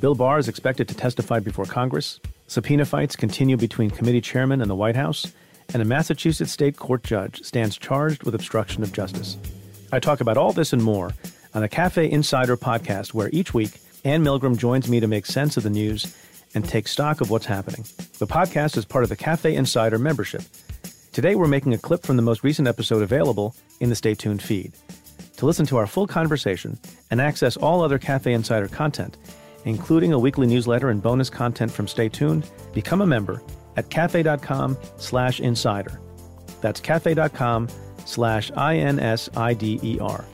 Bill Barr is expected to testify before Congress. Subpoena fights continue between committee chairmen and the White House. And a Massachusetts state court judge stands charged with obstruction of justice. I talk about all this and more on the Cafe Insider podcast, where each week Anne Milgram joins me to make sense of the news and take stock of what's happening. The podcast is part of the Cafe Insider membership. Today, we're making a clip from the most recent episode available in the Stay Tuned feed. To listen to our full conversation and access all other Cafe Insider content, including a weekly newsletter and bonus content from Stay Tuned, become a member at cafe.com slash insider. That's cafe.com slash I-N-S-I-D-E-R.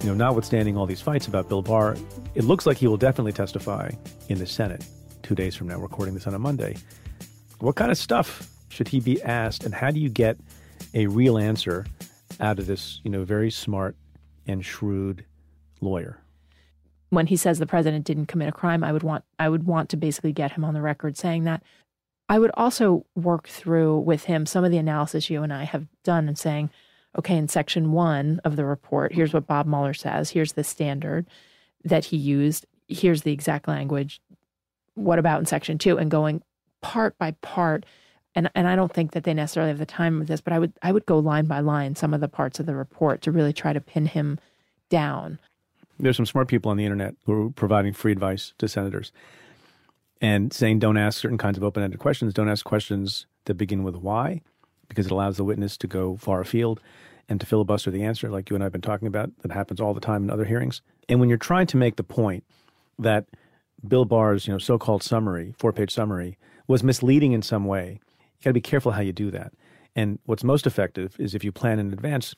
You know, notwithstanding all these fights about Bill Barr, it looks like he will definitely testify in the Senate two days from now, recording this on a Monday. What kind of stuff should he be asked, and how do you get a real answer out of this, you know, very smart and shrewd lawyer? When he says the president didn't commit a crime, I would want I would want to basically get him on the record saying that. I would also work through with him some of the analysis you and I have done and saying, okay, in section one of the report, here's what Bob Mueller says, here's the standard that he used, here's the exact language. What about in section two? And going part by part and and I don't think that they necessarily have the time with this, but I would I would go line by line some of the parts of the report to really try to pin him down. There's some smart people on the internet who are providing free advice to senators and saying don't ask certain kinds of open-ended questions, don't ask questions that begin with why, because it allows the witness to go far afield and to filibuster the answer, like you and I have been talking about, that happens all the time in other hearings. And when you're trying to make the point that Bill Barr's, you know, so-called summary, four-page summary, was misleading in some way, you got to be careful how you do that. And what's most effective is if you plan in advance,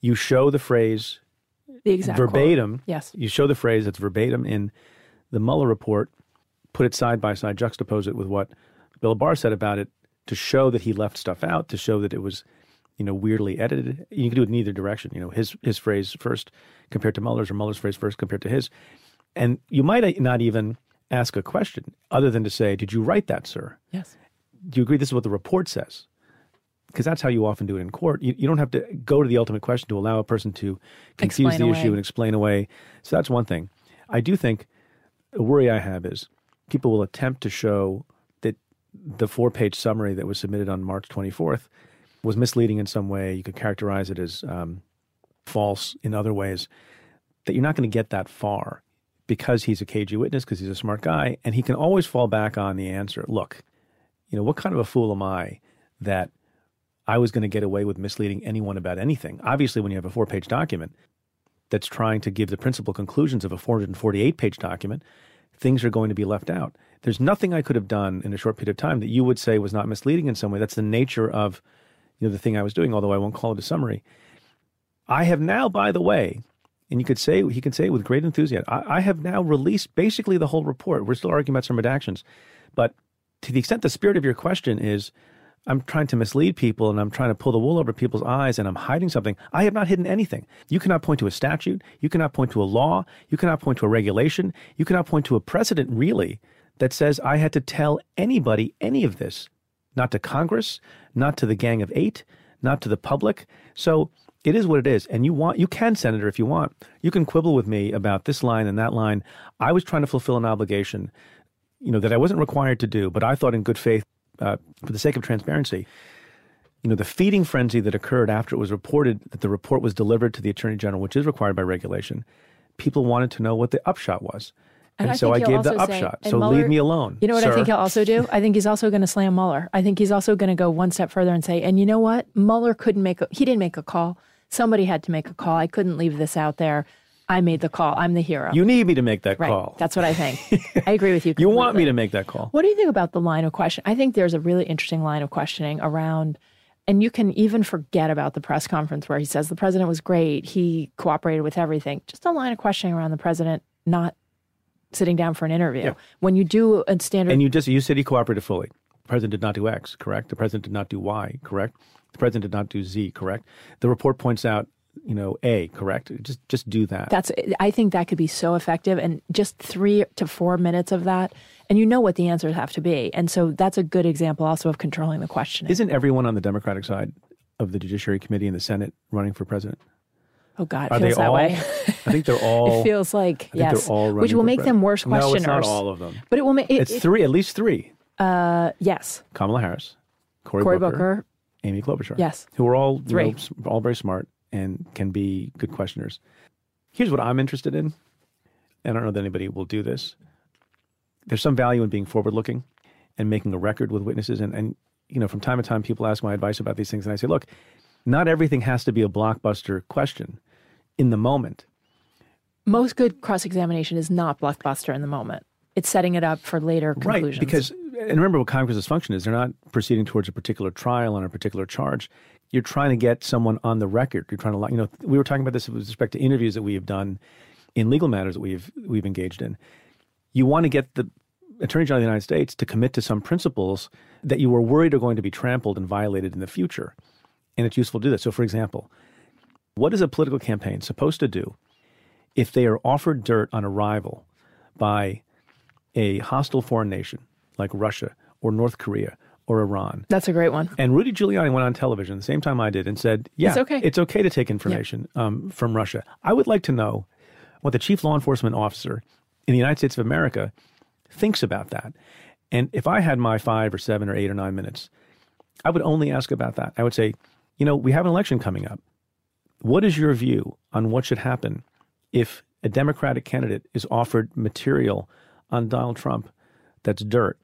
you show the phrase the exact verbatim. Quote. Yes. You show the phrase that's verbatim in the Mueller report, put it side by side, juxtapose it with what Bill Barr said about it to show that he left stuff out, to show that it was, you know, weirdly edited. You can do it in either direction. You know, his his phrase first compared to Mueller's, or Mueller's phrase first compared to his. And you might not even ask a question other than to say, "Did you write that, sir?" Yes do you agree this is what the report says? Because that's how you often do it in court. You, you don't have to go to the ultimate question to allow a person to confuse explain the away. issue and explain away. So that's one thing. I do think a worry I have is people will attempt to show that the four page summary that was submitted on March 24th was misleading in some way. You could characterize it as um, false in other ways. That you're not going to get that far because he's a cagey witness, because he's a smart guy, and he can always fall back on the answer. Look, you know, what kind of a fool am I that I was going to get away with misleading anyone about anything? Obviously, when you have a four page document that's trying to give the principal conclusions of a 448 page document, things are going to be left out. There's nothing I could have done in a short period of time that you would say was not misleading in some way. That's the nature of you know the thing I was doing, although I won't call it a summary. I have now, by the way, and you could say he can say it with great enthusiasm. I, I have now released basically the whole report. We're still arguing about some redactions, but to the extent the spirit of your question is, I'm trying to mislead people and I'm trying to pull the wool over people's eyes and I'm hiding something. I have not hidden anything. You cannot point to a statute. You cannot point to a law. You cannot point to a regulation. You cannot point to a precedent, really, that says I had to tell anybody any of this. Not to Congress, not to the Gang of Eight, not to the public. So it is what it is. And you want, you can, Senator, if you want. You can quibble with me about this line and that line. I was trying to fulfill an obligation, you know, that I wasn't required to do, but I thought in good faith, uh, for the sake of transparency, you know, the feeding frenzy that occurred after it was reported that the report was delivered to the Attorney General, which is required by regulation, people wanted to know what the upshot was. And, I so I gave the also say- upshot. so Mueller- leave me alone. You know what I think he'll also do? I think he's also going to slam Mueller. I think he's also going to go one step further and say, and you know what? Mueller couldn't make a, he didn't make a call. Somebody had to make a call. I couldn't leave this out there. I made the call. I'm the hero. You need me to make that right. call. That's what I think. I agree with you. you want me to make that call. What do you think about the line of question? I think there's a really interesting line of questioning around, and you can even forget about the press conference where he says the president was great, he cooperated with everything. Just a line of questioning around the president not sitting down for an interview. When you do a standard, And you just you said he cooperated fully. The president did not do X, correct? The president did not do Y, correct? The president did not do Z, correct? The report points out, you know, A, correct? Just just do that. that's I think that could be so effective, and just three to four minutes of that, and you know what the answers have to be, and so that's a good example also of controlling the question. Isn't everyone on the Democratic side of the Judiciary Committee and the Senate running for president? oh God, Are feels they that all? way. I think they're all. it feels like yes, which will make them worse No, it's not all of them. But it will make it, It's it- three, at least three. uh, yes, Kamala Harris, Cory, Cory Booker, Booker. Amy Klobuchar. Yes. Who are all Three. know, all very smart and can be good questioners. Here's what I'm interested in. I don't know that anybody will do this. There's some value in being forward looking and making a record with witnesses. And, and, you know, from time to time, people ask my advice about these things. And I say, look, not everything has to be a blockbuster question in the moment. Most good cross examination is not blockbuster in the moment. It's setting it up for later conclusions. Right, because and remember what Congress's function is. They're not proceeding towards a particular trial on a particular charge. You're trying to get someone on the record. You're trying to, you know, we were talking about this with respect to interviews that we have done in legal matters that we've we've engaged in. You want to get the Attorney General of the United States to commit to some principles that you were worried are going to be trampled and violated in the future, and it's useful to do that. So, for example, what is a political campaign supposed to do if they are offered dirt on arrival by a hostile foreign nation like Russia or North Korea or Iran. that's a great one. And Rudy Giuliani went on television the same time I did and said, "Yeah, It's okay. it's okay to take information um, from Russia." I would like to know what the chief law enforcement officer in the United States of America thinks about that. And if I had my five or seven or eight or nine minutes, I would only ask about that. I would say, you know, we have an election coming up. What is your view on what should happen if a Democratic candidate is offered material on Donald Trump that's dirt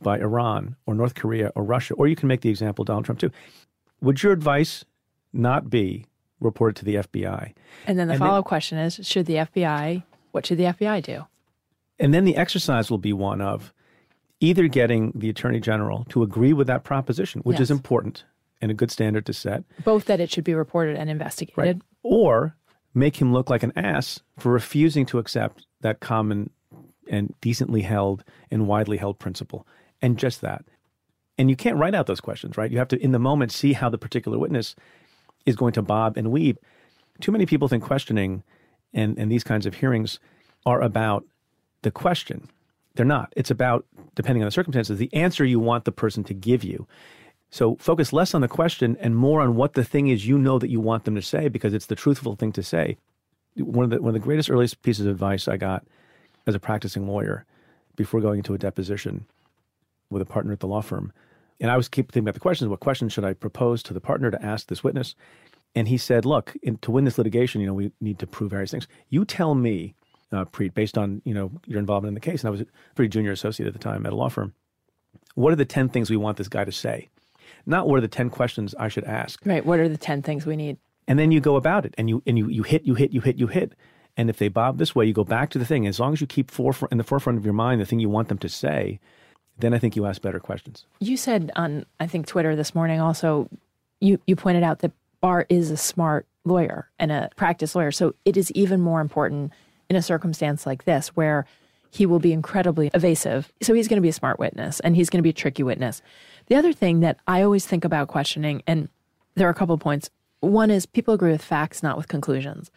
by Iran or North Korea or Russia? Or you can make the example Donald Trump too. Would your advice not be reported to the FBI? And then the And follow up question is should the FBI, what should the FBI do? And then the exercise will be one of either getting the Attorney General to agree with that proposition, which is important and a good standard to set, Both that it should be reported and investigated. right? Or make him look like an ass for refusing to accept that common and decently held and widely held principle. And just that. And you can't write out those questions, right? You have to, in the moment, see how the particular witness is going to bob and weave. Too many people think questioning and, and these kinds of hearings are about the question. They're not. It's about, depending on the circumstances, the answer you want the person to give you. So focus less on the question and more on what the thing is you know that you want them to say because it's the truthful thing to say. One of the one of the greatest earliest pieces of advice I got as a practicing lawyer before going into a deposition with a partner at the law firm. And I was keep thinking about the questions. What questions should I propose to the partner to ask this witness? And he said, "Look, in, to win this litigation, you know, we need to prove various things. You tell me, uh, Preet, based on you know your involvement in the case, and I was a pretty junior associate at the time at a law firm. What are the ten things we want this guy to say? Not what are the ten questions I should ask. Right. What are the 10 things we need? And then you go about it, and you and you you hit, you hit, you hit, you hit. And if they bob this way, you go back to the thing. As long as you keep forefront, in the forefront of your mind the thing you want them to say, then I think you ask better questions. You said on, I think, Twitter this morning also, you, you pointed out that Barr is a smart lawyer and a practice lawyer. So it is even more important in a circumstance like this where he will be incredibly evasive. So he's going to be a smart witness and he's going to be a tricky witness. The other thing that I always think about questioning, and there are a couple of points. One is people agree with facts, not with conclusions.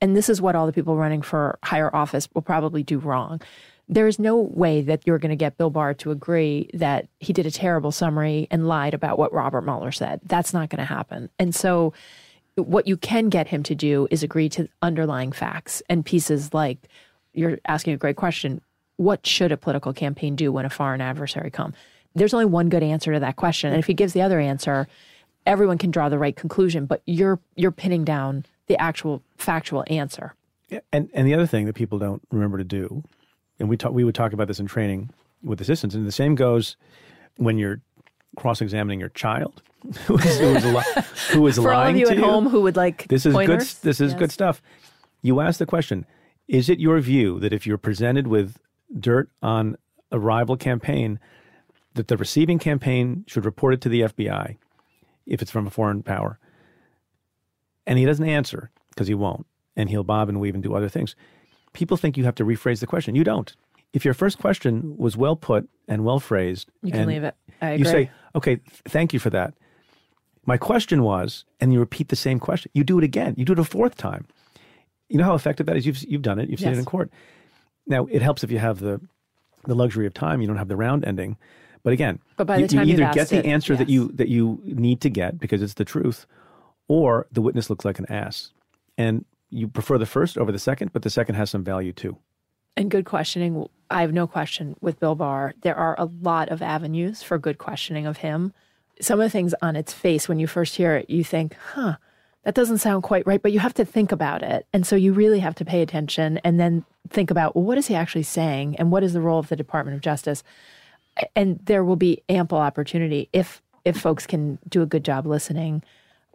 And this is what all the people running for higher office will probably do wrong. There is no way that you're going to get Bill Barr to agree that he did a terrible summary and lied about what Robert Mueller said. That's not going to happen. And so, what you can get him to do is agree to underlying facts and pieces like you're asking a great question. What should a political campaign do when a foreign adversary come? There's only one good answer to that question. And if he gives the other answer, everyone can draw the right conclusion, but you're you're pinning down the actual factual answer. And and the other thing that people don't remember to do, and we talk, we would talk about this in training with assistants, and the same goes when you're cross-examining your child who is, who is, li- who is For all of lying you to at home who would like this is pointers, good. This is yes. good stuff. You ask the question: Is it your view that if you're presented with dirt on a rival campaign, that the receiving campaign should report it to the FBI if it's from a foreign power? And he doesn't answer because he won't, and he'll bob and weave and do other things. People think you have to rephrase the question. You don't. If your first question was well put and well phrased, You can leave it. I you say, "Okay, th- thank you for that." My question was, and you repeat the same question. You do it again. You do it a fourth time. You know how effective that is. You've you've done it. You've seen it in court. Now it helps if you have the the luxury of time. You don't have the round ending. But again, But by you, the time you either get the it, answer that you that you need to get because it's the truth, or the witness looks like an ass, and you prefer the first over the second, but the second has some value too. And good questioning, I have no question with Bill Barr. There are a lot of avenues for good questioning of him. Some of the things on its face, when you first hear it, you think, huh, that doesn't sound quite right, but you have to think about it. And so you really have to pay attention and then think about, well, what is he actually saying? And what is the role of the Department of Justice? And there will be ample opportunity if if folks can do a good job listening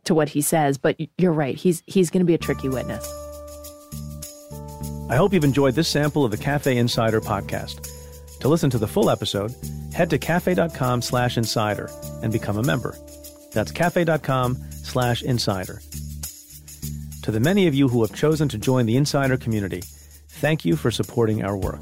to what he says. But you're right, he's he's going to be a tricky witness. I hope you've enjoyed this sample of the Cafe Insider podcast. To listen to the full episode, head to cafe.com slash insider and become a member. That's cafe.com slash insider. To the many of you who have chosen to join the insider community, thank you for supporting our work.